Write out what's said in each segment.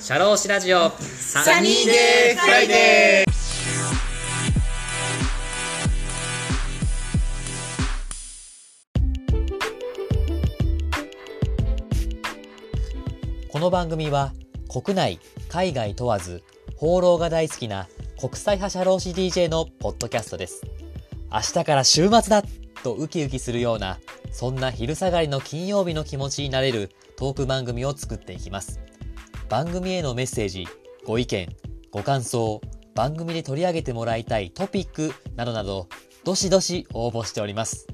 シャローシラジオ。 Sunny Day Friday。この番組は国内海外問わず放浪が大好きな国際派社労士 DJ のポッドキャストです。明日から週末だとウキウキするようなそんな昼下がりの金曜日の気持ちになれるトーク番組を作っていきます。番組へのメッセージご意見ご感想番組で取り上げてもらいたいトピックなどなどどしどし応募しております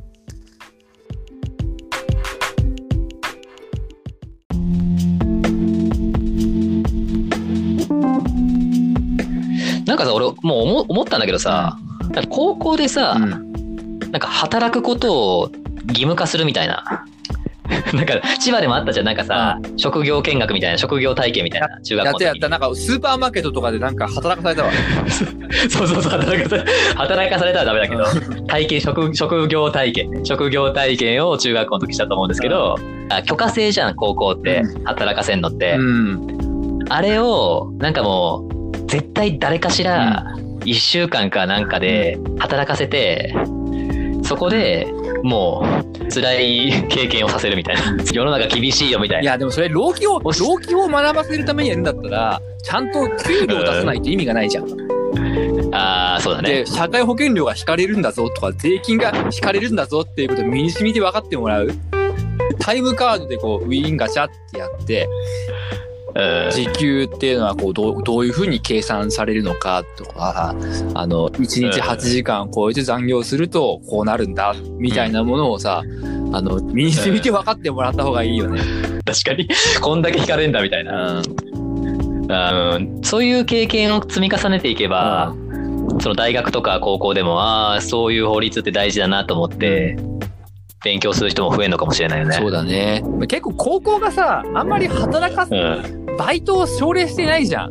なんかさ、俺、もう思思ったんだけどさ、高校でさ、なんか働くことを義務化するみたいな。なんか、千葉でもあったじゃん。なんかさ、職業見学みたいな、職業体験みたいな、中学校やったやった。なんかスーパーマーケットとかでなんか働かされたわ。そうそうそう、働かさ働かされたらダメだけど、体験、職、職業体験ね。職業体験を中学校の時したと思うんですけど、あ許可制じゃん、高校って。働かせんのって。うん。あれを、なんかもう、絶対誰かしら、一週間かなんかで働かせて、そこでもう、辛い経験をさせるみたいな。世の中厳しいよみたいな。いやでもそれ労基をもし労基を学ばせるためにやるんだったらちゃんと給料を出さないと意味がないじゃん。ああ、そうだねで。社会保険料が引かれるんだぞとか税金が引かれるんだぞっていうことを身に染みて分かってもらう。タイムカードでこうウィーンガチャってやってうん時給っていうのはこうどうどういうふうに計算されるのかとかあの1日8時間超えて残業するとこうなるんだみたいなものをさ、あの身に染みて分かってもらった方がいいよね。確かに。こんだけ引かれんだみたいな。うん。そういう経験を積み重ねていけば、その大学とか高校でも、ああ、そういう法律って大事だなと思って、勉強する人も増えるのかもしれないよね。そうだね。結構高校がさ、あんまり働かす、うん。バイトを奨励してないじゃん。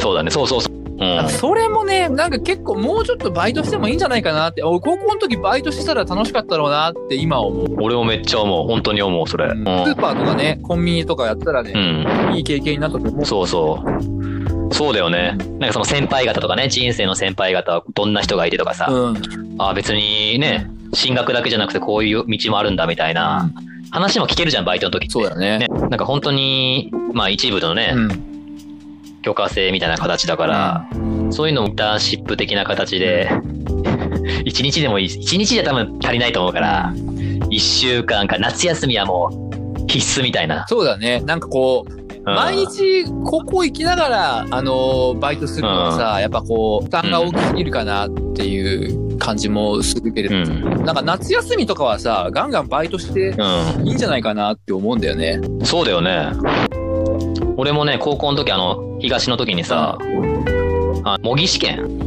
そうだね。そうそうそう。うん。それもね、なんか結構もうちょっとバイトしてもいいんじゃないかなって。俺高校の時バイトしてたら楽しかったろうなって今思う。俺もめっちゃ思う。本当に思う、それ。うん。スーパーとかね、コンビニとかやったらね、うん。いい経験になったと思う。そうそう。そうだよね。なんかその先輩方とかね、人生の先輩方はどんな人がいてとかさ、うん。ああ、別にね、進学だけじゃなくてこういう道もあるんだみたいな話も聞けるじゃん、バイトの時って。そうだね。ね。なんか本当に、まあ一部のね、うん。許可制みたいな形だから、そういうのをインターンシップ的な形で、一日でもいい、一日じゃ多分足りないと思うから、一週間か、夏休みはもう必須みたいな。そうだね。なんかこう、うん毎日高校行きながら、あのーバイトするのはさ、やっぱこう、負担が大きすぎるかなっていう感じもするけれうど、ん。なんか夏休みとかはさ、ガンガンバイトしてういいんじゃないかなって思うんだよね。ん。そうだよね。俺もね、高校の時、あの、東の時にさ、あ模擬試験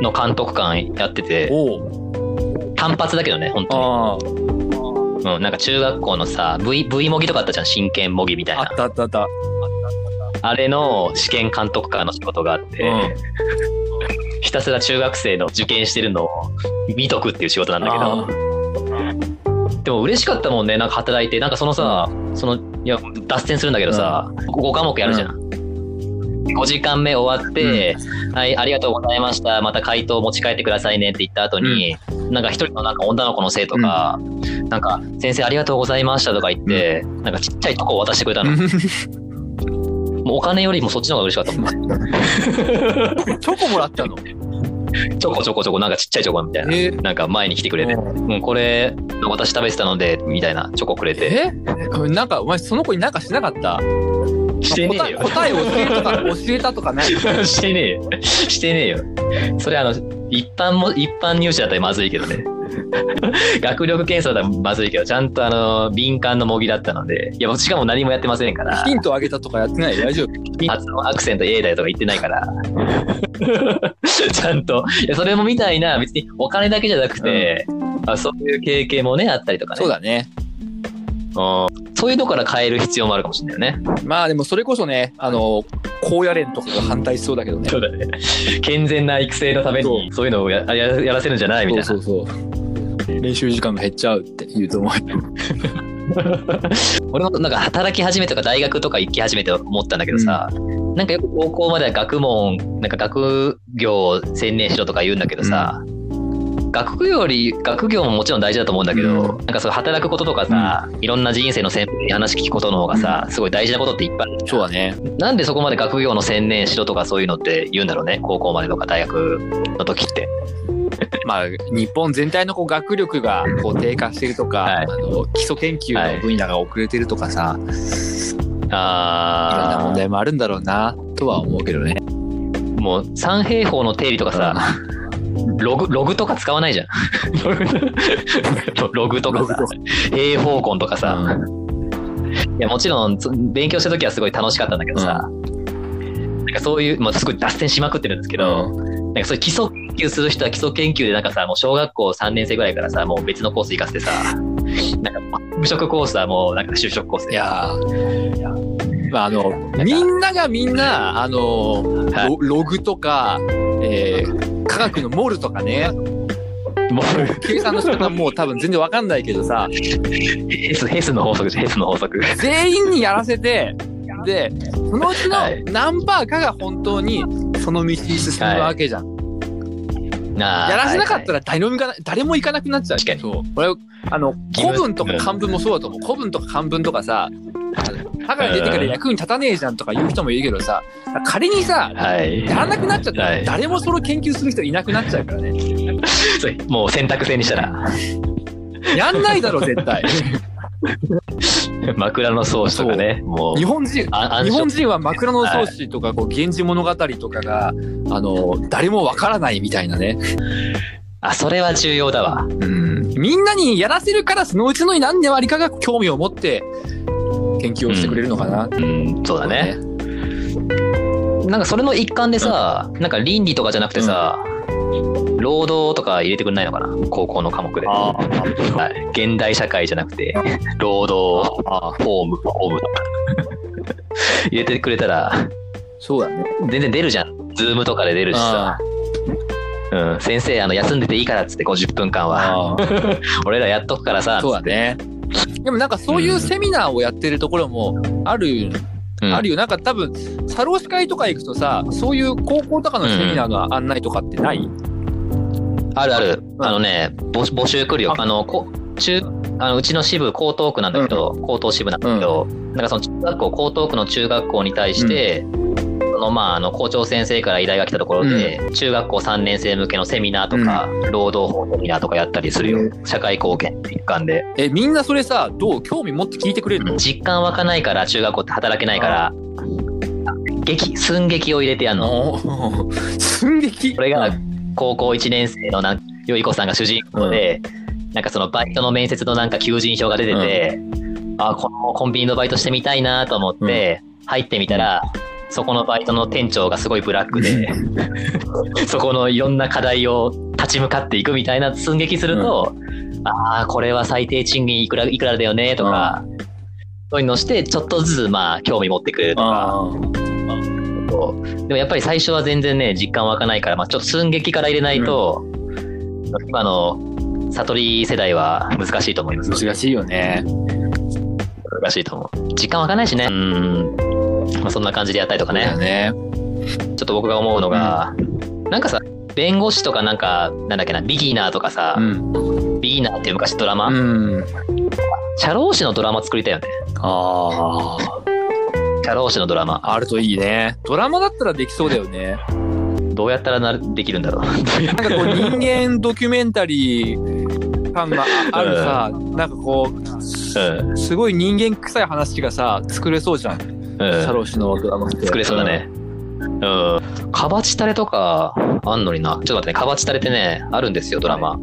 の監督官やってて、単発だけどね、本当あに。うん、なんか中学校のさ、V、V 模擬とかあったじゃん、真剣模擬みたいあ。あなっ。たあったあった。あれの試験監督官の仕事があって、うんひたすら中学生の受験してるのを見とくっていう仕事なんだけあど、でも嬉しかったもんね、なんか働いて、なんかそのさ、その、いや、脱線するんだけどさ、5科目やるじゃん。5時間目終わって、はい、ありがとうございました。また回答持ち帰ってくださいねって言った後に、なんか一人のなんか女の子の生徒が、なんか、先生ありがとうございましたとか言って、なんかちっちゃいとこを渡してくれたの。お金よりもそっちの方が嬉しかったもん。チョコもらったの？ちょこちょこちょこなんかちっちゃいチョコみたいな。えなんか前に来てくれて、うん、これ、私食べてたので、みたいなチョコくれて。え？なんかお前その子になんかしなかった？してねえよ。答え教えるとか教えたとかない してねえよ。してねえよ。それあの、一般も、一般入試だったらまずいけどね。学力検査だまずいけど、ちゃんとあの、敏感の模擬だったので、いや、しかも何もやってませんから、ヒントあげたとかやってない大丈夫発音アクセント A だよとか言ってないから、ちゃんと、いや、それもみたいな、別にお金だけじゃなくて、あそういう経験もね、あったりとかね。そうだね。うん。そういうのから変える必要もあるかもしれないよね。まあでもそれこそねあの高野連とかが反対しそうだけどね。そうだね。健全な育成のために、そういうのをやややらせるんじゃないみたいな。そうそうそう練習時間が減っちゃうって言うと思うよ 俺もなんか働き始めとか大学とか行き始めて思ったんだけどさ、なんかよく高校までは学問、なんか学業を専念しろとか言うんだけどさ、学業より、学業ももちろん大事だと思うんだけど、うんなんかそう働くこととかさ、いろんな人生の先輩に話聞くことの方がさ、すごい大事なことっていっぱいある。そうだね。なんでそこまで学業の専念しろとかそういうのって言うんだろうね、高校までとか大学の時って。まあ、日本全体のこう学力がこう低下してるとか、はい。あの基礎研究の分野が遅れてるとかさ、い、ろんなあ問題もあるんだろうなとは思うけどね。ーもう三平方の定理とかさ、ログ、ログとか使わないじゃん。ログとかさ、平方根とかさ、いや、もちろん、つ勉強した時はすごい楽しかったんだけどさ、なんかそういう、まあ、すごい脱線しまくってるんですけど、なんかそういう基礎研究する人は基礎研究でなんかさ、もう小学校3年生ぐらいからさ、もう別のコース行かせてさ、なんか無職コースはもうなんか就職コースで。いやー。まあ、あの、みんながみんな、あの、はい。ロログとか、えー科学のモルとかね、もう、計算の仕方もう多分全然わかんないけどさ、ヘス、ヘスの法則じゃんヘスの法則。全員にやらせて、で、そのうちのはい。何パーかが本当にその道に進むわけじゃん。ややらせなかったら、ら誰も行かな誰も行かなくなっちゃう。確かにそう。俺、あの、古文とか漢文もそうだと思う。古文とか漢文とかさ、歯が出てから役に立たねえじゃんとか言う人もいるけどさ、仮にさ、はい。やらなくなっちゃったらはい誰もそれを研究する人いなくなっちゃうからね。もう選択制にしたら、やんないだろ、絶対。枕草子とかね、もう日、本人、あ日本人は枕草子とか、こう、源氏物語とかが、あの、誰もわからないみたいなね。あ、それは重要だわ。うん。みんなにやらせるから、そのうちの何で割かが興味を持って、研究をしてくれるのかな。うん、そうだね。なんかそれの一環でさ、なんか倫理とかじゃなくてさ、労働とか入れてくんないのかな？高校の科目で。現代社会じゃなくて、労働、あ、ホーム、ホームとか。入れてくれたら、そうだね。全然出るじゃん。 Zoom とかで出るしさ。うん、先生、あの、休んでていいからっつって50分間は。俺らやっとくからさ。そうだね。でもなんかそういうセミナーをやってるところもある、うんあるよ。なんか多分、社労士会とか行くとさ、そういう高校とかのセミナーの案内とかってない、あるある。うん。あのね、募募集来るよ。あ。の、こ中、あのうちの支部、江東区なんだけど、江東支部なんだけど、なんかその中学校、江東区の中学校に対して、そのまあ、あの校長先生から依頼が来たところで、中学校3年生向けのセミナーとか、労働法セミナーとかやったりするよ。社会貢献の一環で。え、みんなそれさ、どう？興味持って聞いてくれるの？実感湧かないから、中学校って働けないから、劇、寸劇を入れてやんの。おー。寸劇？これが高校1年生のなんよいこさんが主人公で、なんかそのバイトの面接のなんか求人票が出てて、あこのコンビニのバイトしてみたいなと思って入ってみたら、そこのバイトの店長がすごいブラックで、そこのいろんな課題を立ち向かっていくみたいな寸劇すると、ああこれは最低賃金いくらいくらだよねとか、そういうのをしてちょっとずつまあ興味持ってくれるとか。あーそうでもやっぱり最初は全然ね、実感湧かないから、まあ、ちょっと寸劇から入れないと、今の悟り世代は難しいと思います。難しいよね。難しいと思う。実感湧かないしね。うん。まあ、そんな感じでやったりとかね。ね。ちょっと僕が思うのが、なんかさ、弁護士とかなんか、なんだっけな、ビギナーとかさ、うん。ビギナーっていう昔ドラマ、うん。社労士のドラマ作りたいよね。あ社労士のドラマ。あ、あるといいね。ドラマだったらできそうだよね。どうやったらなるできるんだろう。なんかこう人間ドキュメンタリー感があるさ、なんかこうう、すごい人間臭い話がさ、作れそうじゃん。うんサロシのドラマって。作れそうだね。うん。カバチタレとかあんのにな。ちょっと待ってね、カバチタレってね、あるんですよ、ドラマ。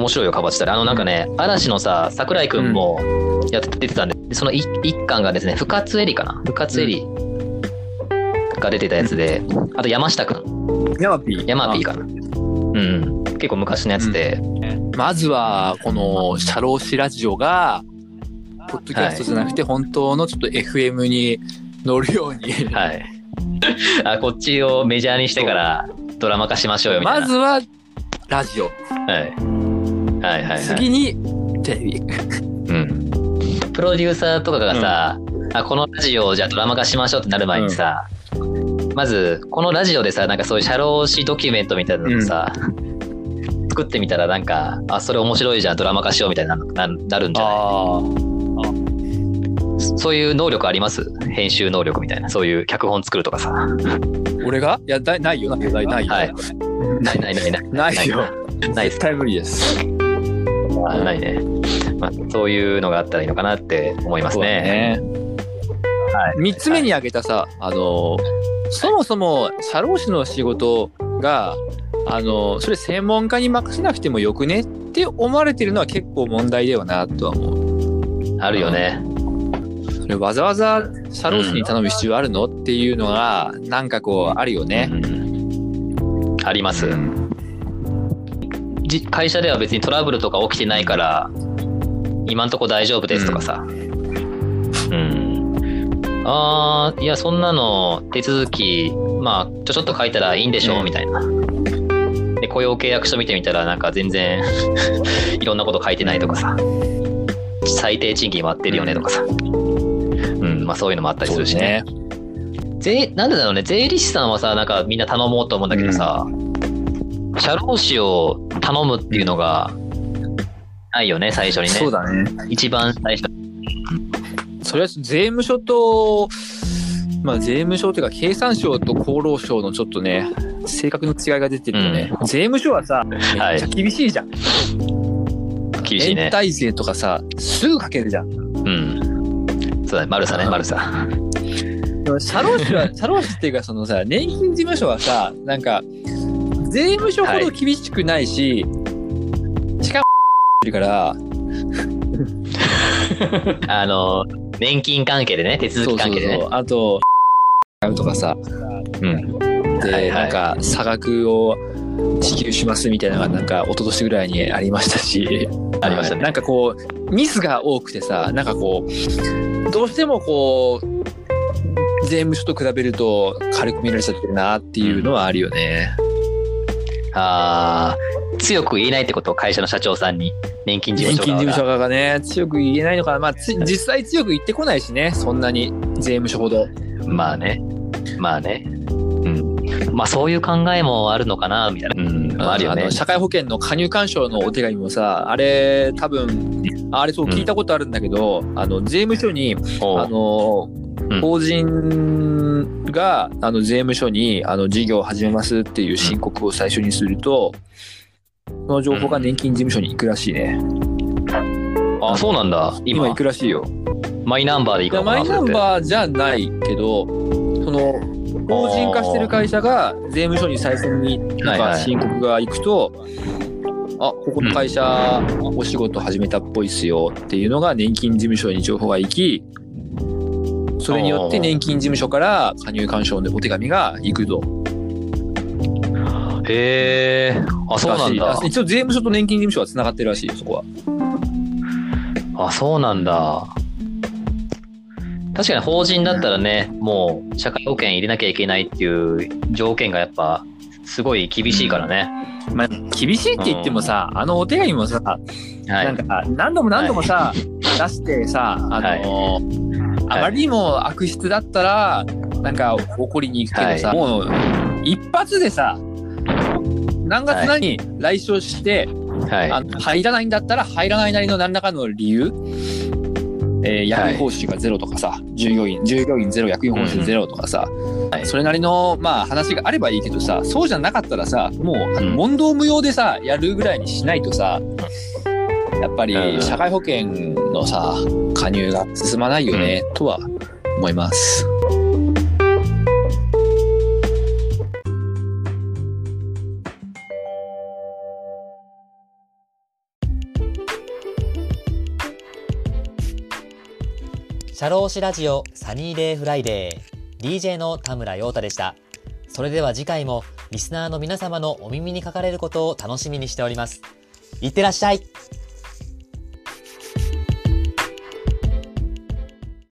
面白いよ、カバチタレ。あの、なんかね、嵐のさ、桜井くんもやって出てたんで、その一一巻がですね、深津絵里かな？深津絵里が出てたやつで、あと山下くん、うん。ヤマピー。ヤマピーかな。うん。結構昔のやつで、まずは、この、社労士ラジオが、ポッドキャストじゃなくて、本当のちょっと FM に乗るように、はい。あ、こっちをメジャーにしてからドラマ化しましょうよ、みたいな。まずは、ラジオ。はい。はいはいはい。次に、テレビ。プロデューサーとかがさ、あこのラジオをじゃあドラマ化しましょうってなる前にさ、まずこのラジオでさなんかそういう社労士ドキュメントみたいなのをさ、作ってみたらなんかあそれ面白いじゃんドラマ化しようみたいなななるんじゃない？あそういう能力あります？編集能力みたいなそういう脚本作るとかさあ、俺が？いや、だないよ。ないないよ。はいないないないないないよ。ない絶対無理です。あないね、まあ、そういうのがあったらいいのかなって思いますねね。三つ目に挙げたさ、あの、そもそも社労士の仕事が、あの、それ専門家に任せなくてもよくねって思われてるのは結構問題だよなとは思う。あるよねそれわざわざ社労士に頼む必要あるのっていうのが、なんかこう、あるよね。うんあります、じ会社では別にトラブルとか起きてないから今んとこ大丈夫ですとかさ。うん、あーいやそんなの手続きまあちょちょっと書いたらいいんでしょ、うん。みたいな。で雇用契約書見てみたらなんか全然 いろんなこと書いてないとかさ。最低賃金割ってるよねとかさ。うんまあそういうのもあったりするしね。ね。税なんでだろうね。税理士さんはさなんかみんな頼もうと思うんだけどさ、社労士を頼むっていうのがないよね最初にね。そうだね。一番最初。それは税務署と、まあ税務署っていうか経産省と厚労省のちょっとね、性格の違いが出てるよね。税務署はさ、めっちゃ厳しいじゃん。厳しいね。延滞税とかさ、すぐかけるじゃん。うん。そうだね。マルサねマルサ社労士は、社労士っていうかそのさ、年金事務所はさ、なんか、税務署ほど厳しくないし、しかも、いるから、あの年金関係でね手続き関係でね。そうそうそう。あと、とかさ、うん。で、はいはい。なんか差額を支給しますみたいなのがなんか一昨年ぐらいにありましたし、ありましたね。なんかこうミスが多くてさ、なんかこうどうしてもこう税務署と比べると軽く見られちゃってるなっていうのはあるよね。あー強く言えないってことを会社の社長さんに年金事年務所側が。金事務所側がね強く言えないのかな、まあつ実際強く言ってこないしね、そんなに税務署ほど。まあね。まあね。うん。まあそういう考えもあるのかなみたいな。うん。まああるよね。の社会保険の加入干渉のお手紙もさ、あれ多分あれそう聞いたことあるんだけど、あの税務署にあのう。ん法人があの税務署にあの事業を始めますっていう申告を最初にすると、その情報が年金事務所に行くらしいね。あそうなんだ。今？今行くらしいよ。マイナンバーでいいやくのかなマイナンーバーじゃないけど、その法人化してる会社が税務署に最初になんか申告が行くと、あここの会社お仕事始めたっぽいっすよっていうのが年金事務所に情報が行き、それによって年金事務所から加入干渉のお手紙が行くと。へえあそうなんだ。一応税務署と年金事務所はつながってるらしいよ、そこは。あそうなんだ。確かに法人だったらねもう社会保険入れなきゃいけないっていう条件がやっぱすごい厳しいからね、まあ、厳しいって言ってもさ、あのお手紙もさ、はい。なんか何度も何度もさ、出してさ、あのあまりにも悪質だったら、なんか怒りに行くけどさ、はい。もう一発でさ、何月何に来所して、はい。あの入らないんだったら入らないなりの何らかの理由、えー役員報酬がゼロとかさ、従業員、従業員ゼロ、役員報酬ゼロとかさ、はい。それなりの、まあ、話があればいいけどさ、そうじゃなかったらさ、もう、問答無用でさ、やるぐらいにしないとさ、やっぱうんり社会保険のさ、加入が進まないよね、とは思います。社労士ラジオ Sunny Day Friday DJ の田村陽太でした。それでは次回もリスナーの皆様のお耳にかかれることを楽しみにしております。いってらっしゃい